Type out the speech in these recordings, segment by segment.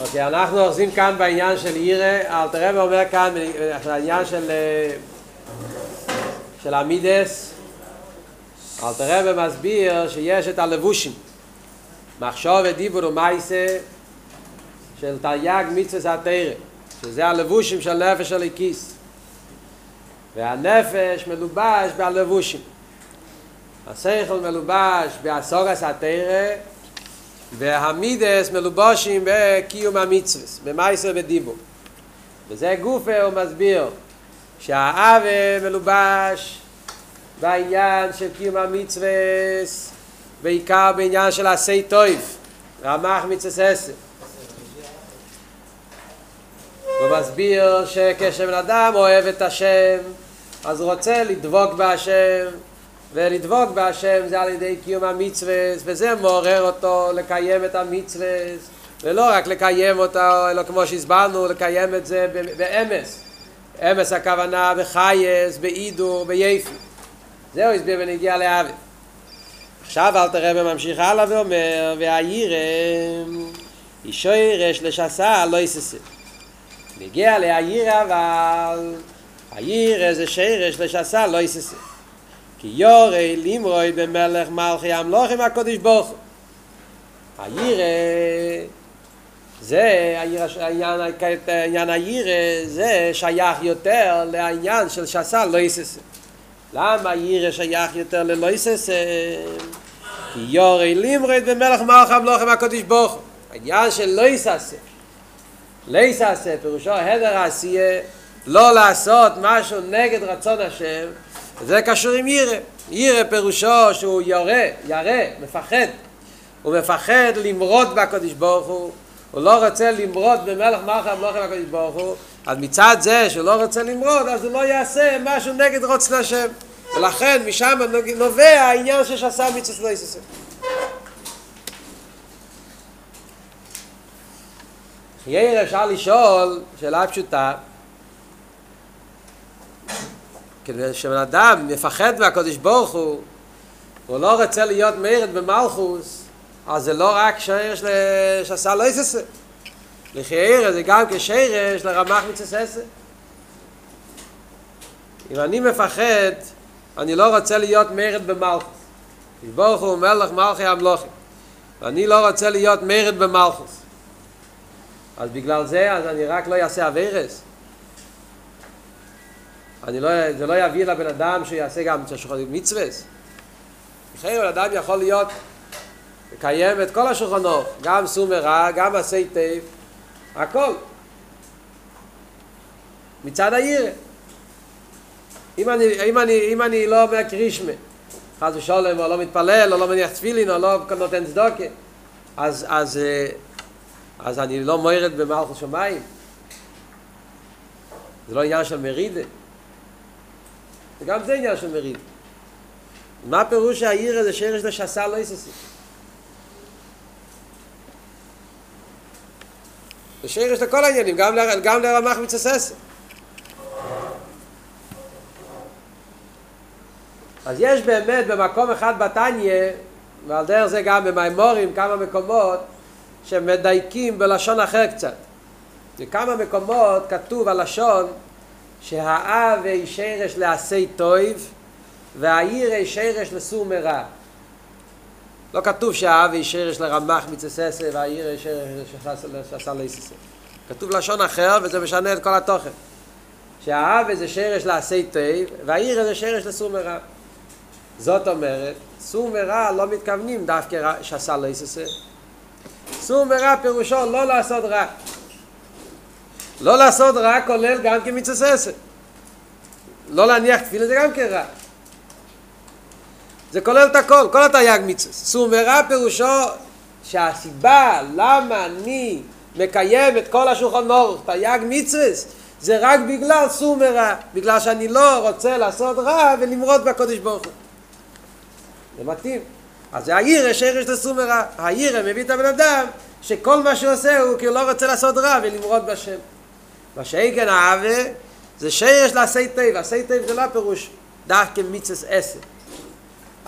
אוקיי, אנחנו אוחזים כאן בעניין של ירא, אל תראה ואומר כאן בעניין של של עמידס אל תראה ומסביר שיש את הלבושים מחשוב ודיבור ומייסה של תרי"ג מצווה התרא שזה הלבושים של נפש של הכיס והנפש מלובש בלבושים השכל מלובש בעשורס התרא והמידס מלובשים בקיום המצווס, במייסר ודיבור. וזה גופה הוא מסביר שהאווה מלובש בעניין של קיום המצווס, בעיקר בעניין של עשי טויף, רמח מצווס עשר. הוא מסביר שכשבן אדם אוהב את השם, אז רוצה לדבוק בהשם, ולדבוק בהשם זה על ידי קיום המצווה וזה מעורר אותו לקיים את המצווה ולא רק לקיים אותו אלא כמו שהסברנו לקיים את זה באמס. אמס הכוונה בחייס, באידור, ביפי. זהו הסביר ונגיע לאבי. עכשיו אל תראה וממשיך הלאה ואומר והעירם אישוי רש לשסה לא יססה. נגיע להעיר אבל העיר זה שירש לשסה לא יססה כי יורי לימרוי במלך מלכי המלוכים הקודש בוך הירא זה העניין, העניין הירא זה שייך יותר לעניין של שעשה לא יססה למה הירא שייך יותר ללא יססה כי יורי לימרוי במלך מלכי המלוכים הקודש בוך העניין של לא יססה לא יססה פירושו הדר עשייה לא לעשות משהו נגד רצון השם זה קשור עם ירא. ירא פירושו שהוא יורה, ירא, מפחד. הוא מפחד למרוד בקדוש ברוך הוא. הוא לא רוצה למרוד במלך מלך המלוכים בקדוש ברוך הוא. אז מצד זה שהוא לא רוצה למרוד, אז הוא לא יעשה משהו נגד רוצן השם. ולכן משם נובע העניין ששעשה מצווה לא יססה. יאיר אפשר לשאול שאלה פשוטה כדי שבן אדם מפחד מהקודש ברוך הוא, הוא לא רוצה להיות מרד במלכוס, אז זה לא רק שרש שעשה לא יססה. לחייר זה גם כשרש לרמח מצססה. אם אני מפחד, אני לא רוצה להיות מרד במלכוס. ברוך הוא מלך מלכי המלוכים. ואני לא רוצה להיות מרד במלכוס. אז בגלל זה, אז אני רק לא אעשה אבירס. אני לא, זה לא יביא לבן אדם שיעשה גם את השולחנות מצווס. לכן בן אדם יכול להיות, לקיים את כל השולחנות, גם סומרה, גם עשי טייף, הכל. מצד העיר. אם אני, אם אני, אם אני לא אומר קרישמה, חס ושלום, או לא מתפלל, או לא מניח תפילין, או לא נותן צדוקה, אז, אז, אז אני לא מוירד במלכות שמיים. זה לא עניין של מרידה. וגם זה עניין של מריד. מה פירוש העיר הזה שרש לשסה לא יססי? זה שרש לכל העניינים, גם, ל, גם לרמח מצססה. אז יש באמת במקום אחד בתניא, ועל דרך זה גם במימורים, כמה מקומות שמדייקים בלשון אחר קצת. בכמה מקומות כתוב הלשון שהאב אישרש לעשי טויב והעיר אישרש לסור מרע. לא כתוב שהאב אישרש לרמח מצססה והעיר אישרש לעשה ליססה. כתוב לשון אחר וזה משנה את כל התוכן. שהאב זה שרש לעשי טויב והעיר זה שרש לסור מרע. זאת אומרת, סור מרע לא מתכוונים דווקא שעשה ליססה. סור מרע פירושו לא לעשות רע. לא לעשות רע כולל גם כמצססת. לא להניח תפילה זה גם כן רע. זה כולל את הכל, כל התרי"ג מצווה. סור מרע פירושו שהסיבה למה אני מקיים את כל השולחן אורך, תרי"ג מצווה, זה רק בגלל סור מרע, בגלל שאני לא רוצה לעשות רע ולמרוד בקודש ברוך הוא. זה מתאים. אז זה העיר שרש לסור מרע. העיר מביא את הבן אדם שכל מה שהוא עושה הוא כי הוא לא רוצה לעשות רע ולמרוד בשם. מה שאיגן האווה זה שיש לעשי טייב, עשי טייב זה לא פירוש דווקא מיצס עשר.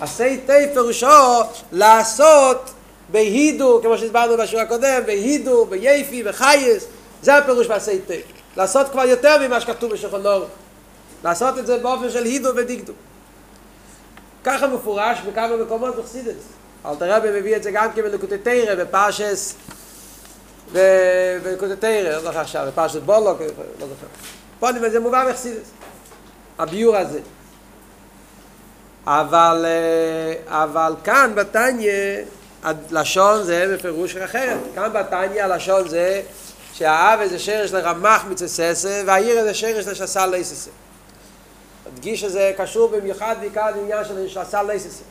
עשי טייב פירושו לעשות בהידו, כמו שהסברנו בשיעור הקודם, בהידו, בייפי, בחייס, זה הפירוש בעשי תה. לעשות כבר יותר ממה שכתוב בשולחן אורוך. לעשות את זה באופן של הידו ודיגדו. ככה מפורש בכמה מקומות בחסידס. אלתר רבי מביא את זה גם כן בנקודי תרא, בפרשס, בנקודי תרא, לא זוכר עכשיו, בפרשס בולוק, לא זוכר. פה אני זה מובא בחסידס. הביור הזה. אבל, אבל כאן בתניא הלשון זה בפירוש אחרת. כאן בתניא הלשון זה שהאב זה שרש לרמח מצססה והעיר זה שרש לשסל ליססה. הדגיש הזה קשור במיוחד בעיקר לעניין של שעשה לייסס.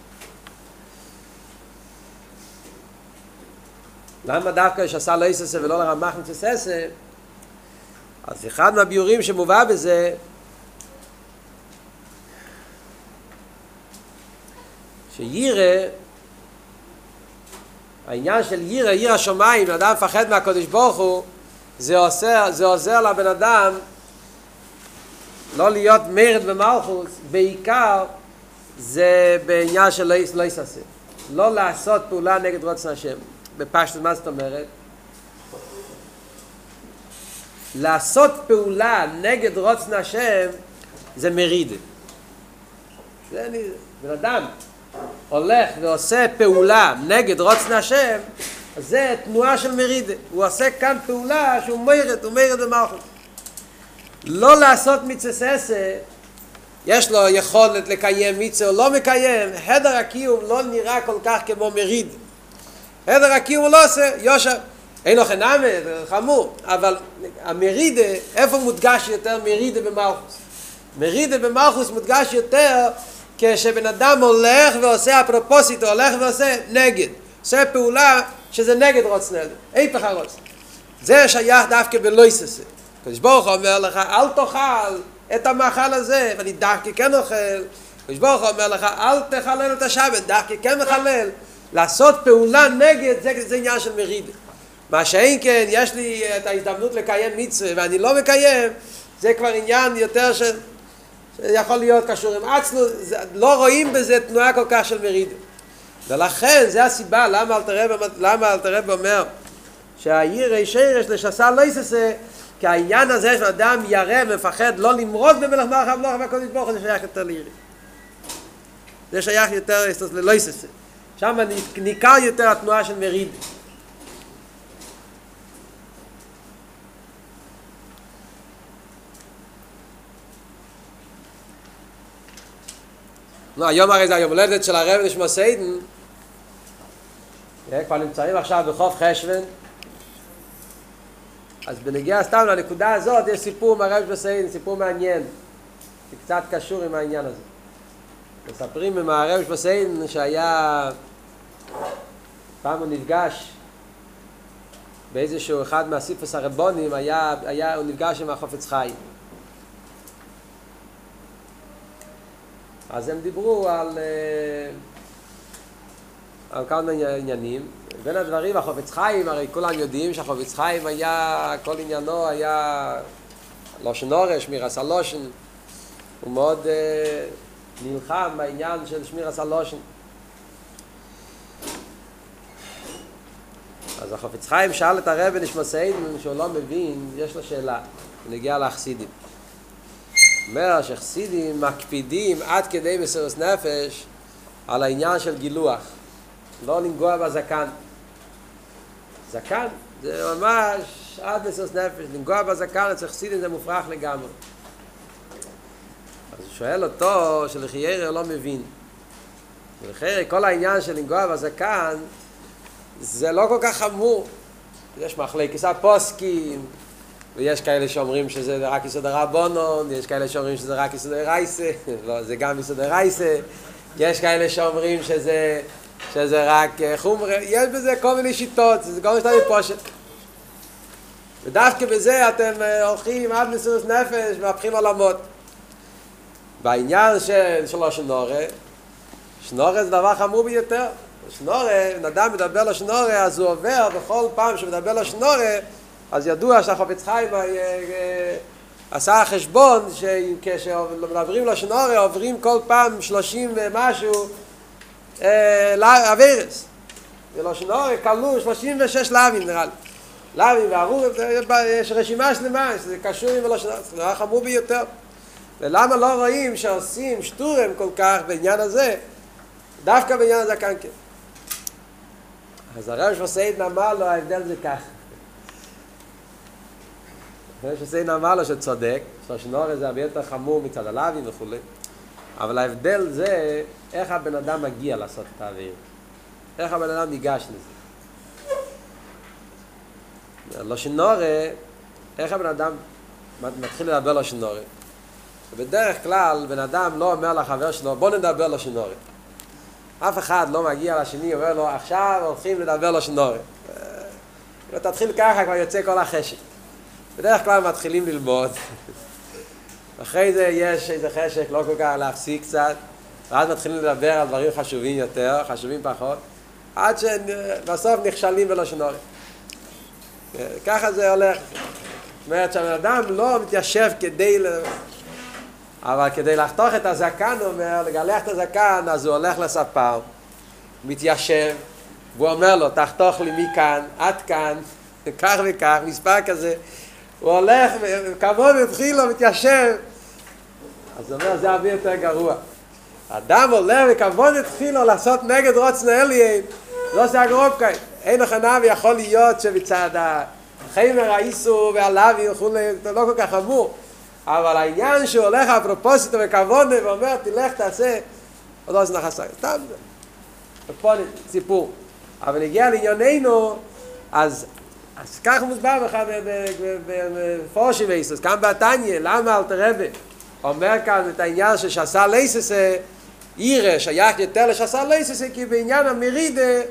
למה דווקא שעשה לייסס ולא לרמח מצסס? אז אחד מהביורים שמובא בזה שירא העניין של ירא, ירא השמיים, אדם מפחד מהקודש ברוך הוא זה עוזר, זה עוזר לבן אדם לא להיות מרד במלכוס, בעיקר זה בעניין של לא יססה. לא לעשות פעולה נגד רוצן השם. בפשטות, מה זאת אומרת? לעשות פעולה נגד רוצן השם זה מרידה. זה אני, בן אדם הולך ועושה פעולה נגד רוצן השם, זה תנועה של מרידה. הוא עושה כאן פעולה שהוא מרד, הוא מרד במלכוס. לא לעשות עשה, יש לו יכולת לקיים מצווה או לא מקיים, הדר הקיום לא נראה כל כך כמו מריד. הדר הקיום הוא לא עושה, יושר. אין לו חנמה, זה חמור, אבל המרידה, איפה מודגש יותר מרידה במלכוס? מרידה במלכוס מודגש יותר כשבן אדם הולך ועושה אפרופוסית, הולך ועושה נגד. עושה פעולה שזה נגד רוצנל, איפך הרוצנל. זה שייך דווקא בלויססה. הקדוש ברוך אומר לך, אל תאכל את המאכל הזה, ואני דווקא כן אוכל. הקדוש ברוך אומר לך, אל תחלל את השבת, דווקא כן מחלל. לעשות פעולה נגד, זה, זה עניין של מרידה. מה שאין כן, יש לי את ההזדמנות לקיים מצווה ואני לא מקיים, זה כבר עניין יותר של... שיכול להיות קשור עם עצנו, לא רואים בזה תנועה כל כך של מרידה. ולכן, זה הסיבה למה אלתר רב אומר שהעיר הישרש לשסה לא יססה כי העניין הזה שאדם ירא ומפחד לא למרוד במלך מלך המלוך והקודש ברוך זה שייך יותר לירי. זה שייך יותר ללא יססה. שם ניכר יותר התנועה של מריד. לא, היום הרי זה היום הולדת של הרב נשמע סיידן. כבר נמצאים עכשיו בחוף חשבן. אז בנגיעה סתם לנקודה הזאת יש סיפור מהרב בסיין, סיפור מעניין, שקצת קשור עם העניין הזה. מספרים במערב בסיין שהיה, פעם הוא נפגש באיזשהו אחד מהסיפוס הרבונים, היה, היה, הוא נפגש עם החופץ חיים. אז הם דיברו על, על כמה עניינים, בין הדברים, החופץ חיים, הרי כולם יודעים שהחופץ חיים היה, כל עניינו היה לושן אורש, שמירס הלושן, הוא מאוד uh, נלחם בעניין של שמירס הלושן. אז החופץ חיים שאל את הרב נשמוסיין שהוא לא מבין, יש לו שאלה, נגיע לאחסידים. אומר שחסידים מקפידים עד כדי מסירוס נפש על העניין של גילוח, לא לנגוע בזקן. זקן, זה ממש עד לסוס נפש, לנגוע בזקן אצל חסידים זה מופרך לגמרי. אז הוא שואל אותו שלחיירה לא מבין. ולחיירה כל העניין של לנגוע בזקן זה לא כל כך חמור. יש מחלי כיסא פוסקים, ויש כאלה שאומרים שזה רק יסוד הרבונון, יש כאלה שאומרים שזה רק יסוד הרייסה, לא, זה גם יסוד הרייסה, יש כאלה שאומרים שזה שזה רק חומר, יש בזה כל מיני שיטות, זה כל מיני פושט. ודווקא בזה אתם הולכים עד מסירות נפש ומהפכים עולמות. בעניין של שלוש שנורה, שנורה זה דבר חמור ביותר. שנורה, אם אדם מדבר לשנורה, אז הוא עובר בכל פעם שמדבר לשנורה, אז ידוע שהחופץ חיים עשה חשבון שכשמדברים לשנורה עוברים כל פעם שלושים ומשהו אבירס. בלושן אורי כלול 36 לאווים נראה לי. לאווים וארורים, יש רשימה שלמה, זה קשור עם אורי, זה חמור ביותר. ולמה לא רואים שעושים שטורם כל כך בעניין הזה, דווקא בעניין הזה כאן כן. אז הרב שפוסיידן אמר לו, ההבדל זה כך. הרב שפוסיידן אמר לו שצודק, ששנורי זה הרבה יותר חמור מצד הלאווים וכולי, אבל ההבדל זה איך הבן אדם מגיע לעשות את האוויר. איך הבן אדם ניגש לזה. לא שנורא, איך הבן אדם מתחיל לדבר לא שנורא. בדרך כלל בן אדם לא אומר לחבר שלו בוא נדבר שנורא. אף אחד לא מגיע לשני ואומר לו עכשיו הולכים לדבר לא שנורא. אם תתחיל ככה כבר יוצא כל החשק. בדרך כלל מתחילים ללמוד. אחרי זה יש איזה חשק לא כל כך להפסיק קצת ואז מתחילים לדבר על דברים חשובים יותר, חשובים פחות עד שבסוף נכשלים בלא שנורא. ככה זה הולך. זאת אומרת שהבן אדם לא מתיישב כדי... אבל כדי לחתוך את הזקן, הוא אומר, לגלח את הזקן, אז הוא הולך לספר, מתיישב, והוא אומר לו, תחתוך לי מכאן, עד כאן, כך וכך, מספר כזה. הוא הולך, כבוד התחיל לו, מתיישב. אז הוא אומר, זה הרבה יותר גרוע. אדם עולה וכבוד התחיל לו לעשות נגד רוצן אליין, לא עושה הגרובקאי. אין הכנה ויכול להיות שבצד החיימר האיסו והלוי וכולי, זה לא כל כך חמור. אבל העניין שהוא הולך אפרופוסיטו וכבוד ואומר, תלך תעשה, עוד לא עושה נחסה. סתם. ופה סיפור. אבל הגיע לענייננו, אז אז כך מוסבר בכלל בפורשים איסוס, כאן בתניא, למה אל תרבה? אומר כאן את העניין ששעשה לייססה, עירה שייך יותר לשעשה לייססה, כי בעניין המרידה,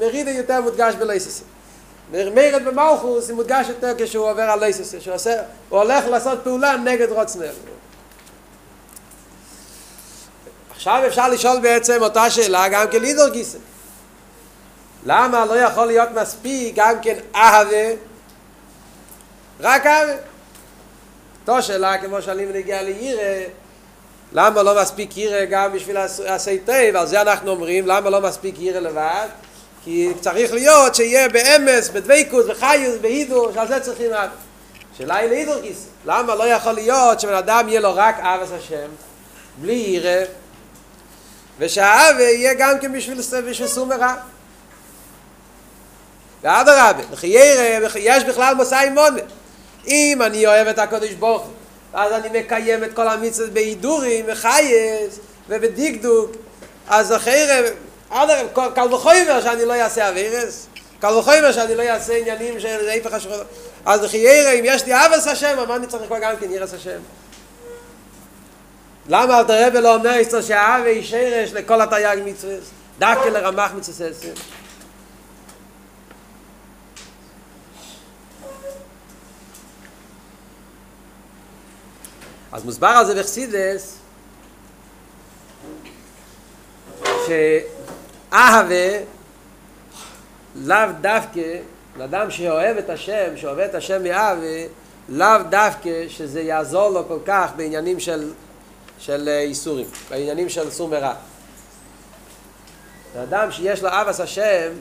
מרידה יותר מודגש בלייססה. מרד במלכוס זה מודגש יותר כשהוא עובר על לייססה, שהוא עושה, הוא הולך לעשות פעולה נגד רוצנר. עכשיו אפשר לשאול בעצם אותה שאלה גם כן לידור גיסא. למה לא יכול להיות מספיק גם כן אהבה? רק אהבה. אותו שאלה כמו שואלים נגיע לירא, למה לא מספיק ירא גם בשביל עשי תה, ועל זה אנחנו אומרים, למה לא מספיק ירא לבד? כי צריך להיות שיהיה באמס, בדבקות, בחיוס, בהידור, שעל זה צריכים אהבה. שאלה היא להידור גיס, למה לא יכול להיות שבן אדם יהיה לו רק אהבס השם, בלי ירא, ושהאהבה יהיה גם כן בשביל, בשביל סום הרע. ואדרבה, לחיירה, יש בכלל מוסאי מונה. אם אני אוהב את הקדוש ברוך הוא, אז אני מקיים את כל המצוות בהידורים, בחייס ובדקדוק, אז אדרבה, קל וחומר שאני לא אעשה אבירס, קל וחומר שאני לא אעשה עניינים של איפה חשוב. אז לחיירה, אם יש לי אבס השם, מה אני צריך כבר גם כן ירס השם? למה אל תראה ולא אומר אצלו שהאווה ישרש לכל התייג מצווה? דקה לרמח מצווה אז מוסבר על זה בחסידס שאהבה לאו דווקא לאדם שאוהב את השם, שאוהב את השם מאהבה לאו דווקא שזה יעזור לו כל כך בעניינים של, של איסורים, בעניינים של סור מרע. האדם שיש לו אבס השם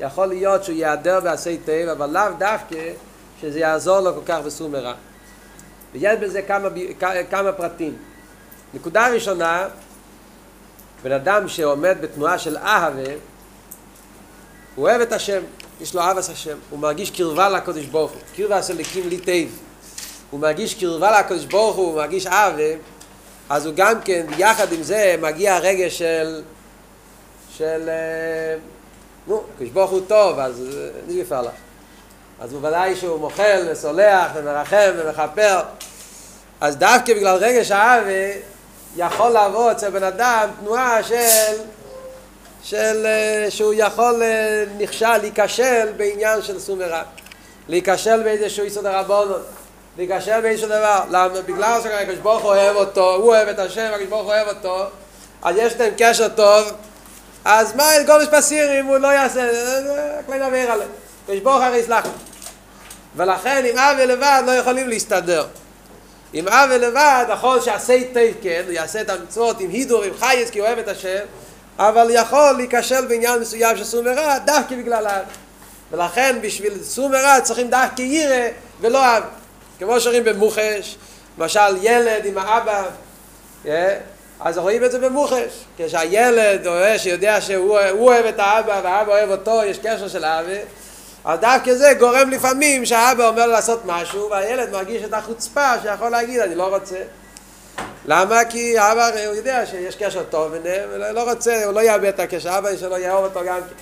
יכול להיות שהוא ייעדר בעשי טבע, אבל לאו דווקא שזה יעזור לו כל כך בסור מרע. ויש בזה כמה, כמה פרטים. נקודה ראשונה, בן אדם שעומד בתנועה של אהבה, הוא אוהב את השם, יש לו אהבס השם, הוא מרגיש קרבה לקודש ברוך הוא, קרבה של לקים לי טייב. הוא מרגיש קרבה לקודש ברוך הוא, הוא מרגיש אהבה, אז הוא גם כן, יחד עם זה, מגיע הרגש של, של, נו, הקודש ברוך הוא טוב, אז אני בפר לך. אז הוא ודאי שהוא מוחל וסולח ומרחם ומכפר אז דווקא בגלל רגש האהבה יכול לעבוד אצל בן אדם תנועה של של שהוא יכול נכשל, להיכשל בעניין של סום ורע. להיכשל באיזשהו יסוד הרבונות להיכשל באיזשהו דבר. למה? בגלל שהקדוש ברוך הוא אוהב אותו הוא אוהב את השם, הקדוש ברוך הוא אוהב אותו אז יש להם קשר טוב אז מה אל גולש פסיר אם הוא לא יעשה? כלי נעביר עליהם. הקדוש ברוך הרי יסלח ולכן עם אבי לבד לא יכולים להסתדר עם אבי לבד, נכון שעשה תיב כן, יעשה את המצוות עם הידור, עם חייס, כי הוא אוהב את השם, אבל יכול להיכשל בעניין מסוים של סור מרע דווקא בגלל האב. ולכן בשביל סור מרע צריכים דווקא ירא ולא אב. כמו שאומרים במוחש, למשל ילד עם האבא, yeah, אז רואים את זה במוחש. כשהילד רואה שיודע שהוא אוהב את האבא והאבא אוהב אותו, יש קשר של אבא, אז דווקא זה גורם לפעמים שהאבא אומר לו לעשות משהו והילד מרגיש את החוצפה שיכול להגיד אני לא רוצה. למה? כי האבא הוא יודע שיש קשר טוב ביניהם, ולא לא רוצה, הוא לא יאבד את הקשר, אבא שלו יאהוב אותו גם כן.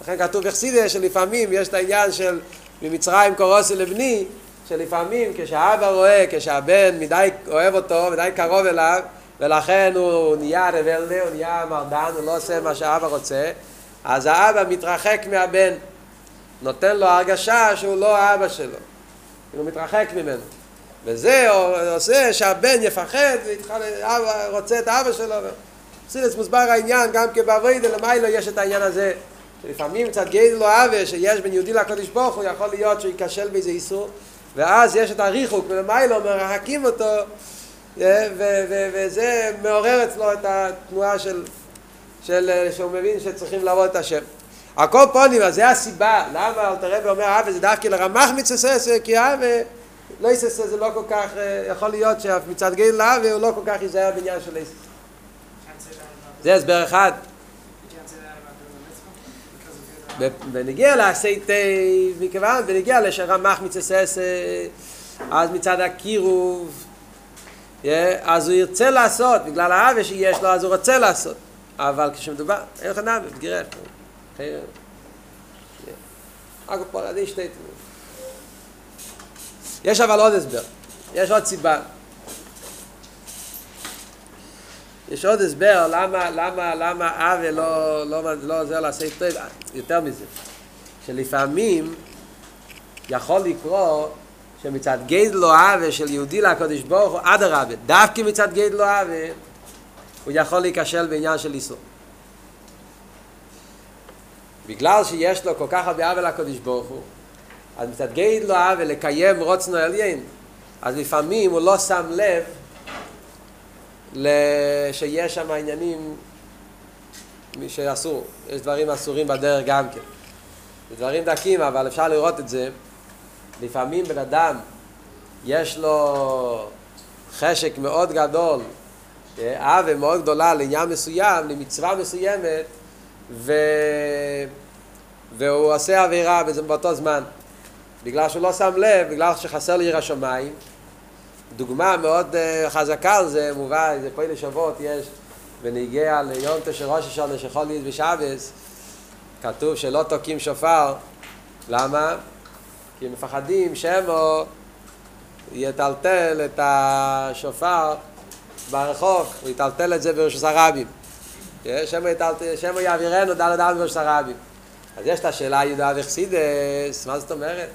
לכן כתוב בחסידה שלפעמים יש את העניין של ממצרים קורוסי לבני, שלפעמים כשהאבא רואה, כשהבן מדי אוהב אותו, מדי קרוב אליו, ולכן הוא נהיה רבלדה, הוא נהיה מרדן, הוא לא עושה מה שהאבא רוצה, אז האבא מתרחק מהבן, נותן לו הרגשה שהוא לא האבא שלו, הוא מתרחק ממנו. וזה עושה שהבן יפחד ואבא רוצה את האבא שלו. סילס מוסבר העניין גם כבעבודה למיילו יש את העניין הזה שלפעמים קצת גייד לו אבא שיש בין יהודי לקודש ברוך הוא יכול להיות שהוא ייכשל באיזה איסור ואז יש את הריחוק ולמיילו מרחקים אותו וזה מעורר אצלו את התנועה של, של שהוא מבין שצריכים לעבוד את השם. הכל פונים, אז זה הסיבה, למה אלתר רבי אומר אבא זה דווקא לרמח מצסס כי אבא לא יסס זה לא כל כך, יכול להיות שמצד גיל לאבי הוא לא כל כך ייזהר בעניין של איסס. זה הסבר אחד. ונגיע לעשי תה, מכיוון, ונגיע לשרמח מצסס, אז מצד הקירוב, אז הוא ירצה לעשות, בגלל האווה שיש לו, אז הוא רוצה לעשות. אבל כשמדובר, אין לך נאווה, בגירך. אגב, פה, עדי שתי תמות. יש אבל עוד הסבר, יש עוד סיבה. יש עוד הסבר למה, למה, למה אבי לא, לא, לא עוזר לעשות טוב, יותר מזה, שלפעמים יכול לקרות שמצד גייד לא אבי של יהודי לקודש ברוך הוא עד הרבה, דווקא מצד גייד לא אבי הוא יכול להיכשל בעניין של איסור. בגלל שיש לו כל כך הרבה אבי לקודש ברוך הוא אז גייד לו אהבה לקיים רוצנו עליין, אז לפעמים הוא לא שם לב שיש שם עניינים שאסור, יש דברים אסורים בדרך גם כן. זה דברים דקים, אבל אפשר לראות את זה. לפעמים בן אדם, יש לו חשק מאוד גדול, אהבה מאוד גדולה לעניין מסוים, למצווה מסוימת, ו... והוא עושה עבירה באותו זמן. בגלל שהוא לא שם לב, בגלל שחסר לי עיר השמיים. דוגמה מאוד uh, חזקה על זה, מובא, איזה פה לשבועות יש, ונגיע ליום תשע ראש השונה שיכול להיות בשבס, כתוב שלא תוקעים שופר, למה? כי הם מפחדים שמו יטלטל את השופר ברחוב, הוא יטלטל את זה ברשוס הרבים. שמו יעבירנו דל דל ברשוס הרבים. אז יש את השאלה יהודה וחסידס, מה זאת אומרת?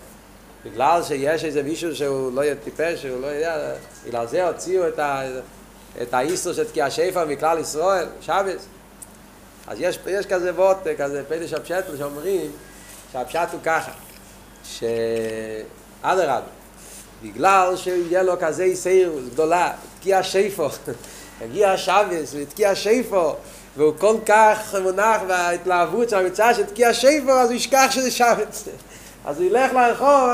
בגלל שיש איזה מישהו שהוא לא טיפש, שהוא לא יודע, בגלל זה הוציאו את, ה, את האיסור של תקיע שפע מכלל ישראל, שבס. אז יש, יש כזה וורט, כזה פדש הפשטל שאומרים שהפשט הוא ככה, שאדרבה, בגלל שיהיה לו כזה איסור גדולה, תקיע שפע, יגיע שבס ותקיע שפע, והוא כל כך מונח בהתלהבות של המצאה של תקיע שפע, אז הוא ישכח שזה שבס. אז הוא ילך לרחוב,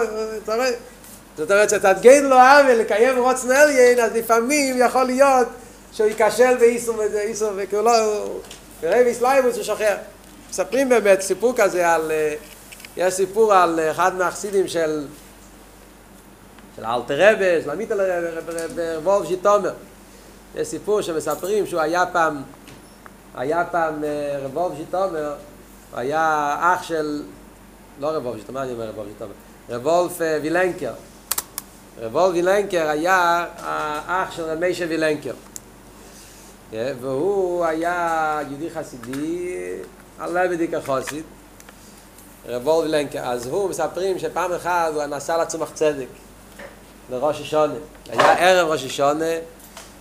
זאת אומרת שתתגן לו עוול לקיים רוץ נליין, אז לפעמים יכול להיות שהוא ייכשל באיסור וזה איסור, וכאילו לא, ורבי איסלייבוס הוא שוכר. מספרים באמת סיפור כזה על, יש סיפור על אחד מהחסידים של של אלתר רבי, של עמית ברבוב ז'יטומר. יש סיפור שמספרים שהוא היה פעם, היה פעם רבוב ז'יטומר, היה אח של לא רבוב ז'יטומר, מה אני אומר רבוב ז'יטומר? רבולף וילנקר. רבולף וילנקר היה האח של רמיישה וילנקר. והוא היה יהודי חסידי, עלה בדיקה חוסית. רבולף וילנקר. אז הוא מספרים שפעם אחת הוא נסע לצומח צדק. לראש השונה. היה ערב ראש השונה,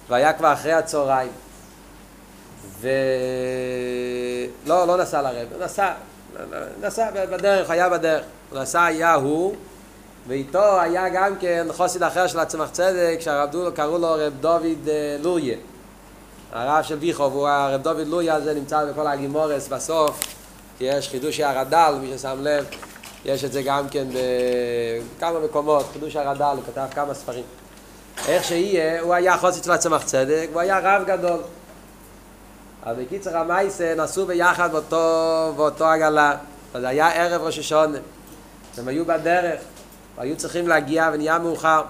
והיה כבר אחרי הצהריים. ו... לא, נסע לרב, נסע, נסע בדרך, היה בדרך. נסע היה הוא, ואיתו היה גם כן חוסיד אחר של הצמח צדק, שהרב דודו קראו לו רב דוד לוריה. הרב של ויחוב, הרב דוד לוי הזה נמצא בכל הגימורס בסוף, כי יש חידושי הרד"ל, מי ששם לב, יש את זה גם כן בכמה מקומות, חידוש הרד"ל, הוא כתב כמה ספרים. איך שיהיה, הוא היה חוץ אצל הצמח צדק, והוא היה רב גדול. אז בקיצר המייסה נסעו ביחד באותו, באותו עגלה. אז היה ערב ראש השונה. הם היו בדרך, והיו צריכים להגיע ונהיה מאוחר.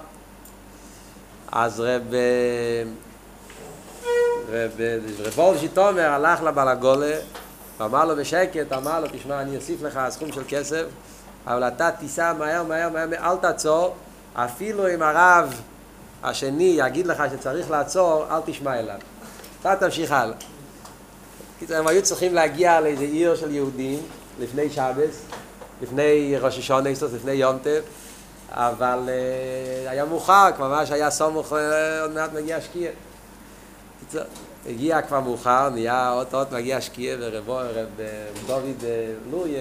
אז רב... רב רבולשי תומר הלך לבלגולה ואמר לו בשקט, אמר לו, תשמע, אני אוסיף לך סכום של כסף, אבל אתה תיסע מהר, מהר, מהר, אל תעצור, אפילו אם הרב השני יגיד לך שצריך לעצור, אל תשמע אליו. אתה תמשיך הלאה. הם היו צריכים להגיע לאיזה עיר של יהודים לפני שבס, לפני ראש השונה, לפני יום טף, אבל uh, היה מאוחר, ממש היה סמוך, uh, עוד מעט מגיע שקיע. הגיע כבר מאוחר, נהיה עוד מגיע שקיע, ורבו, רב דוד לוי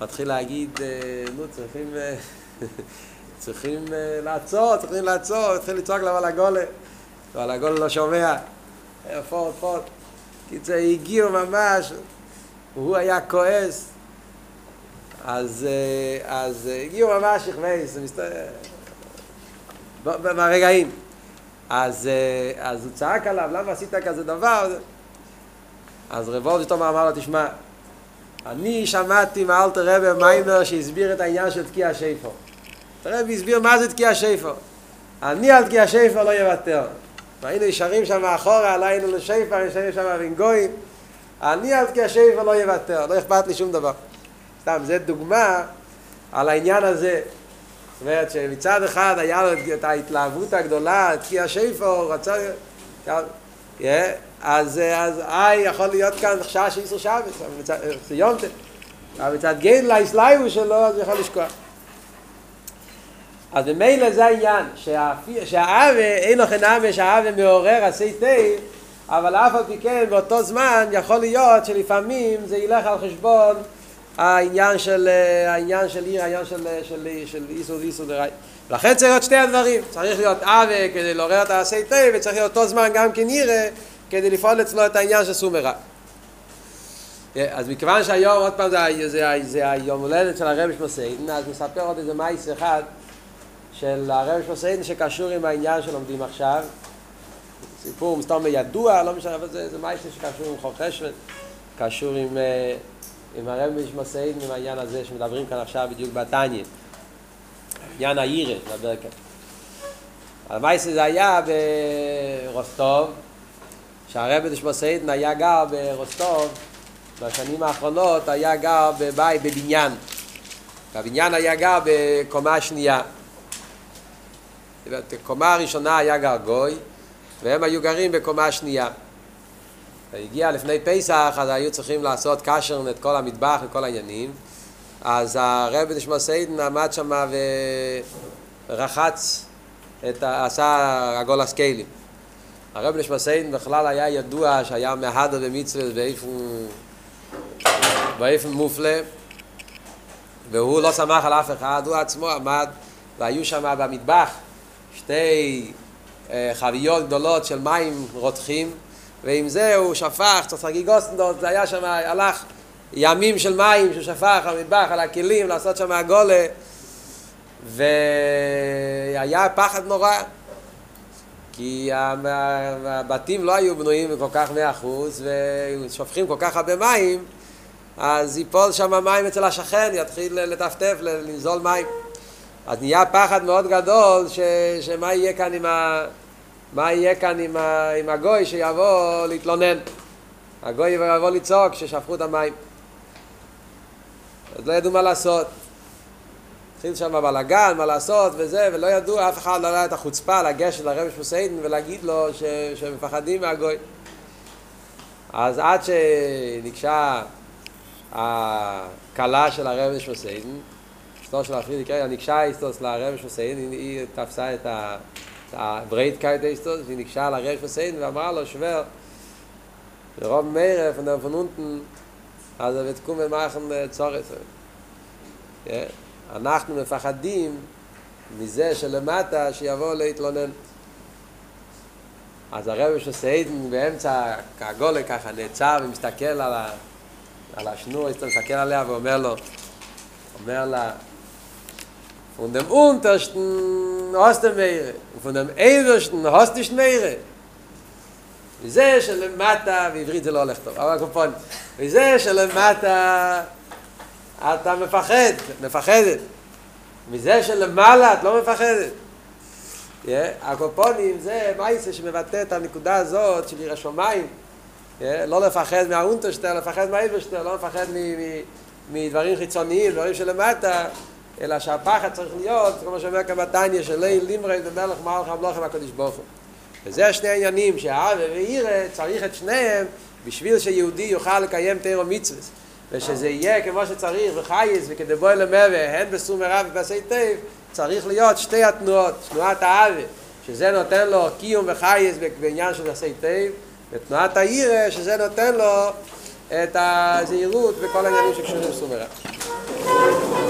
מתחיל להגיד, נו, צריכים, צריכים לעצור, צריכים לעצור, התחיל לצעוק לו על הגולה, ועל הגולה לא שומע, פורט, פורט. קיצר, הגיעו ממש, הוא היה כועס, אז, אז הגיעו ממש מסתובב, ברגעים. אז, אז הוא צעק עליו, למה עשית כזה דבר? אז רב אורזיטומר אמר לו, תשמע, אני שמעתי מאלתר רבי מיימר שהסביר את העניין של תקיע שיפו. הרבי הסביר מה זה תקיע שיפו. אני על תקיע שיפו לא יוותר. והיינו ישרים שם מאחורה, עלינו לשיפר, ישרים שם עם גויים. אני על תקיע שיפו לא יוותר, לא אכפת לי שום דבר. סתם, זה דוגמה על העניין הזה. זאת אומרת שמצד אחד היה לו את ההתלהבות הגדולה, תקיע שיפו, הוא רצה... אז, אז איי יכול להיות כאן שעה שאיסור שבס, זה. אבל מצד גן לאיסלאיו שלו, אז הוא יכול לשכוח. אז במילא זה העניין, שהאווה, אין לו חנאמה שהאווה מעורר עשי תה, אבל אף על פי כן באותו זמן יכול להיות שלפעמים זה ילך על חשבון העניין של העניין של עיר, העניין של של של איסור איסור דראי. לכן צריך להיות שתי הדברים, צריך להיות אווה כדי לעורר את העשי תה וצריך להיות אותו זמן גם כן יראה כדי לפעול אצלו את העניין של סומרה. אז מכיוון שהיום עוד פעם זה, זה, זה היום הולדת של הרבי שמוסיידן, אז נספר עוד איזה מייס אחד של הרבי שמוסיידן שקשור עם העניין שלומדים עכשיו. סיפור מסתום ידוע, לא משנה, אבל זה, זה מייס שקשור עם חור חשבן, קשור עם, עם הרבי שמוסיידן, עם העניין הזה שמדברים כאן עכשיו בדיוק בתניא. עניין העירה, נדבר כאן. המייס הזה היה ברוסטוב, שהרבי דשמוסיידן היה גר ברוסטוב, בשנים האחרונות היה גר בבית, בבניין. והבניין היה גר בקומה שנייה. בקומה הראשונה היה גר גוי, והם היו גרים בקומה שנייה. הגיע לפני פסח, אז היו צריכים לעשות קשר את כל המטבח וכל העניינים. אז הרבי נשמע סיידן עמד שם ורחץ, את, עשה עגול הסקיילים. הרבי נשמע סיידן בכלל היה ידוע שהיה מהדר במצווה באיפן מופלא, והוא לא שמח על אף אחד, הוא עצמו עמד, והיו שם במטבח שתי חביות גדולות של מים רותחים, ועם זה הוא שפך, צריך להגיד גוסטנדות, זה היה שם, הלך ימים של מים שהוא שפך על המטבח, על הכלים, לעשות שם הגולה, והיה פחד נורא, כי הבתים לא היו בנויים כל כך מאה אחוז, ושופכים כל כך הרבה מים, אז ייפול שם מים אצל השכן, יתחיל לטפטף, לנזול מים. אז נהיה פחד מאוד גדול ש, שמה יהיה כאן עם, ה, מה יהיה כאן עם, ה, עם הגוי שיבוא להתלונן. הגוי יבוא לצעוק ששפכו את המים. אז לא ידעו מה לעשות. התחיל שם בלאגן, מה לעשות וזה, ולא ידעו, אף אחד לא היה את החוצפה לגשת לרבי שמוסיידן ולהגיד לו ש, שמפחדים מהגוי. אז עד שניגשה הכלה של הרב שמוסיידן, אשתו של הפרידיק רגע, ניגשה אסתוס לרב שמוסיידן, היא תפסה את הברייטקייט אסתוס, והיא ניגשה לרב שמוסיידן ואמרה לו, שוור, רוב מיירה von der von unten, אז er wird kommen machen צורס. אנחנו מפחדים מזה שלמטה שיבוא להתלונן. אז הרב של סיידן באמצע הגולה ככה נעצר ומסתכל על, ה, על השנור, מסתכל עליה ואומר לו, אומר לה, von dem untersten hast du mehr und von dem obersten hast du nicht mehr וזה שלמטה, בעברית זה לא הולך טוב, אבל קופון, וזה שלמטה אתה מפחד, מפחדת. מזה שלמעלה את לא מפחדת. Yeah, הקופונים זה מייסה שמבטא את הנקודה הזאת של עיר השמיים. Yeah, לא לפחד מהאונטרשטר, לפחד מהאיברשטר, לא לפחד מדברים חיצוניים, דברים שלמטה, אלא שהפחד צריך להיות, כמו שאומר כאן בתניא, של ליל לימרי ומלך מלך המלוך עם הקדוש ברוך הוא. וזה השני העניינים, שאהבה ויראה צריך את שניהם בשביל שיהודי יוכל לקיים תורה ומצוות. ושזה יהיה כמו שצריך בחיות וכדבעי למהוי, הן בסור מרע ובעשה טוב, צריך להיות שתי התנועות, תנועת האהבה, שזה נותן לו קיום וחיות בעניין של עשה טוב, ותנועת היראה, שזה נותן לו את הזהירות בכל העניינים שקשורים בסור מרע.